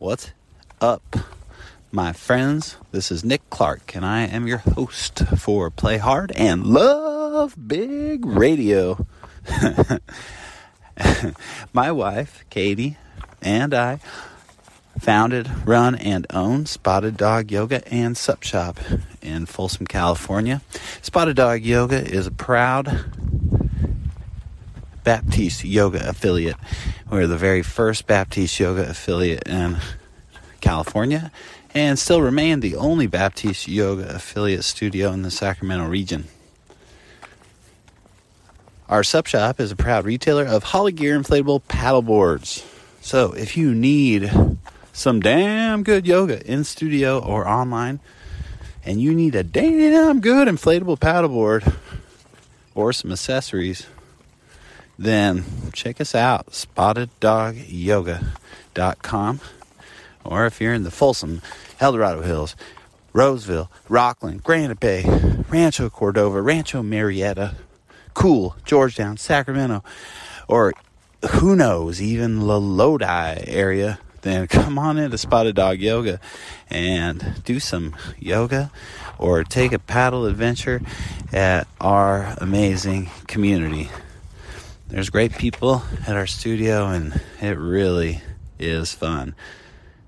What's up, my friends? This is Nick Clark, and I am your host for Play Hard and Love Big Radio. my wife, Katie, and I founded, run, and own Spotted Dog Yoga and Sup Shop in Folsom, California. Spotted Dog Yoga is a proud Baptiste Yoga affiliate. We're the very first Baptiste Yoga affiliate in California and still remain the only Baptiste Yoga affiliate studio in the Sacramento region. Our SUP shop is a proud retailer of Hala Gear inflatable paddle boards. So if you need some damn good yoga in studio or online, and you need a damn good inflatable paddleboard or some accessories, then check us out, spotteddogyoga.com. Or if you're in the Folsom, El Dorado Hills, Roseville, Rocklin, Granite Bay, Rancho Cordova, Rancho Murieta, Cool, Georgetown, Sacramento, or who knows, even the Lodi area, then come on into Spotted Dog Yoga and do some yoga or take a paddle adventure at our amazing community. There's great people at our studio, and it really is fun.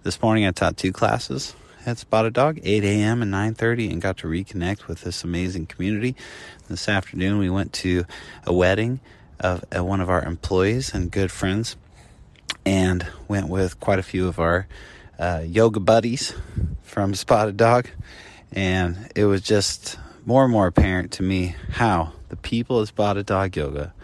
This morning I taught two classes at Spotted Dog, 8 a.m. and 9:30, and got to reconnect with this amazing community. This afternoon we went to a wedding of one of our employees and good friends, and went with quite a few of our uh, yoga buddies from Spotted Dog, and it was just more and more apparent to me how the people at Spotted Dog Yoga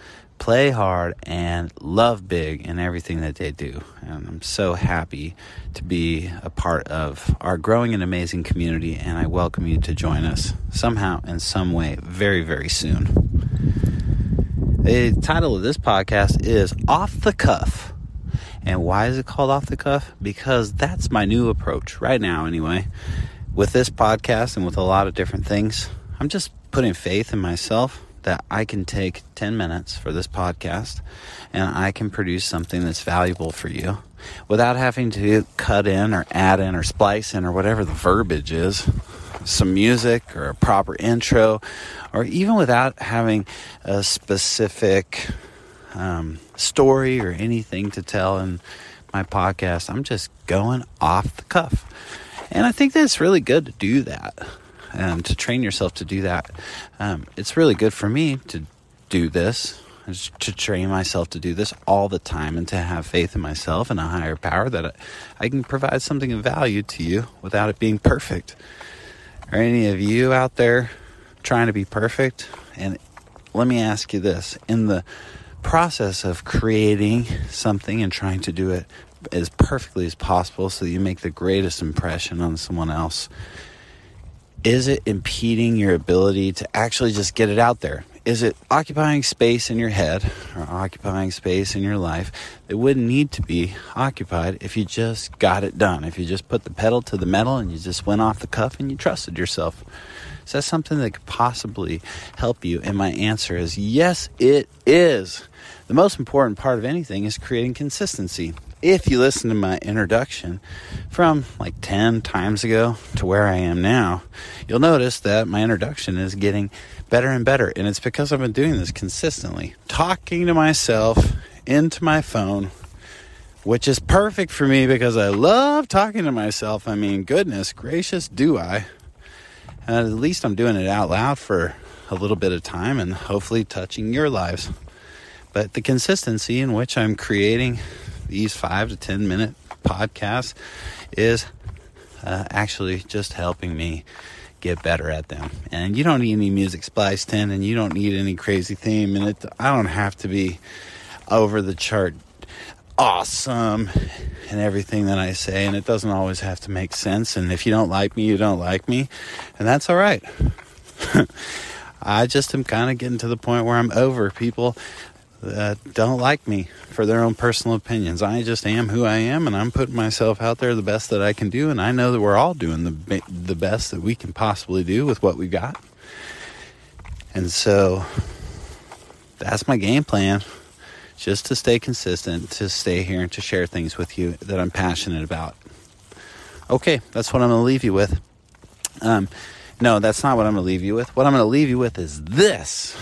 play hard and love big in everything that they do. And I'm so happy to be a part of our growing and amazing community, and I welcome you to join us somehow, in some way, very, very soon. The title of this podcast is Off the Cuff. And why is it called Off the Cuff? Because that's my new approach right now, anyway. With this podcast and with a lot of different things, I'm just putting faith in myself that I can take 10 minutes for this podcast and I can produce something that's valuable for you without having to cut in or add in or splice in or whatever the verbiage is some music or a proper intro or even without having a specific um, story or anything to tell in my podcast. I'm just going off the cuff. And I think that's really good to do that and to train yourself to do that. Um, it's really good for me to do this, to train myself to do this all the time and to have faith in myself and a higher power that I can provide something of value to you without it being perfect. Are any of you out there trying to be perfect? And let me ask you this in the process of creating something and trying to do it as perfectly as possible so you make the greatest impression on someone else is it impeding your ability to actually just get it out there? Is it occupying space in your head or occupying space in your life that wouldn't need to be occupied if you just got it done? If you just put the pedal to the metal and you just went off the cuff and you trusted yourself? Is that something that could possibly help you? And my answer is yes, it is. The most important part of anything is creating consistency if you listen to my introduction from like 10 times ago to where I am now, you'll notice that my introduction is getting better and better. And it's because I've been doing this consistently, talking to myself into my phone, which is perfect for me because I love talking to myself. I mean, goodness gracious, do I? And at least I'm doing it out loud for a little bit of time and hopefully touching your lives. But the consistency in which I'm creating these five to ten minute podcasts is uh, actually just helping me get better at them. And you don't need any music spliced in, and you don't need any crazy theme, and it. I don't have to be over the chart awesome and everything that I say, and it doesn't always have to make sense. And if you don't like me, you don't like me, and that's all right. I just am kind of getting to the point where I'm over people that don't like me for their own personal opinions. I just am who I am, and I'm putting myself out there the best that I can do. And I know that we're all doing the the best that we can possibly do with what we've got. And so that's my game plan. Just to stay consistent, to stay here and to share things with you that I'm passionate about. Okay, that's what I'm going to leave you with. Um, no, that's not what I'm going to leave you with. What I'm going to leave you with is this.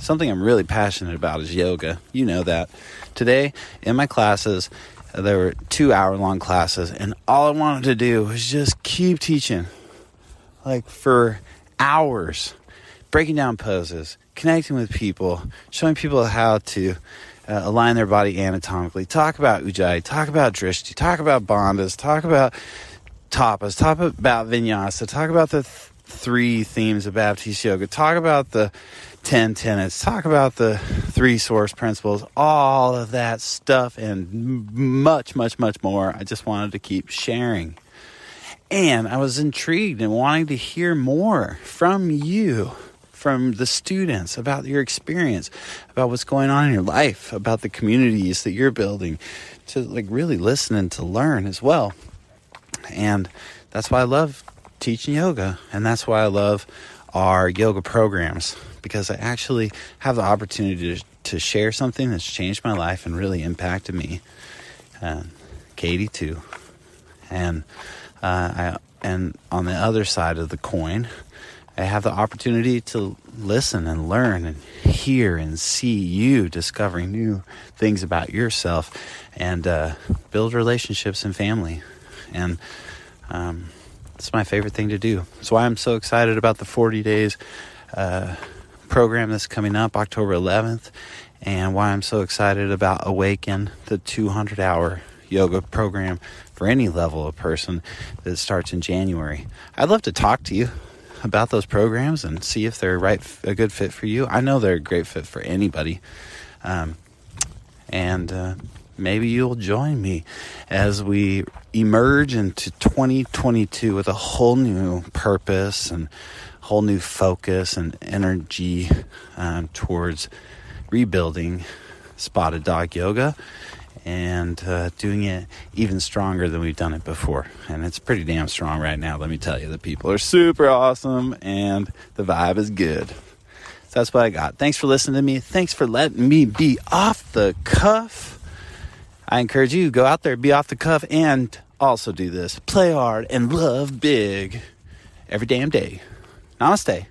Something I'm really passionate about is yoga. You know that. Today, in my classes, there were two hour long classes, and all I wanted to do was just keep teaching. Like for hours, breaking down poses, connecting with people, showing people how to uh, align their body anatomically, talk about ujjayi, talk about drishti, talk about bandhas, talk about tapas, talk about vinyasa, talk about the th- three themes of Baptiste yoga, talk about the 10 tenets, talk about the three source principles, all of that stuff, and much, much, much more. I just wanted to keep sharing. And I was intrigued and wanting to hear more from you, from the students, about your experience, about what's going on in your life, about the communities that you're building, to like really listen and to learn as well. And that's why I love teaching yoga, and that's why I love our yoga programs because I actually have the opportunity to, to share something that's changed my life and really impacted me. Uh, Katie too, and uh, I and on the other side of the coin, I have the opportunity to listen and learn and hear and see you discovering new things about yourself and uh, build relationships and family. And um, it's my favorite thing to do. That's why I'm so excited about the 40 days uh, program that's coming up October 11th, and why I'm so excited about Awaken, the 200 hour yoga program for any level of person that starts in January. I'd love to talk to you about those programs and see if they're right a good fit for you. I know they're a great fit for anybody. Um, and uh, maybe you'll join me as we emerge into 2022 with a whole new purpose and whole new focus and energy um, towards rebuilding spotted dog yoga and uh, doing it even stronger than we've done it before. And it's pretty damn strong right now, let me tell you. The people are super awesome and the vibe is good. So that's what I got. Thanks for listening to me. Thanks for letting me be off the cuff. I encourage you go out there, be off the cuff, and also do this. Play hard and love big every damn day. Namaste.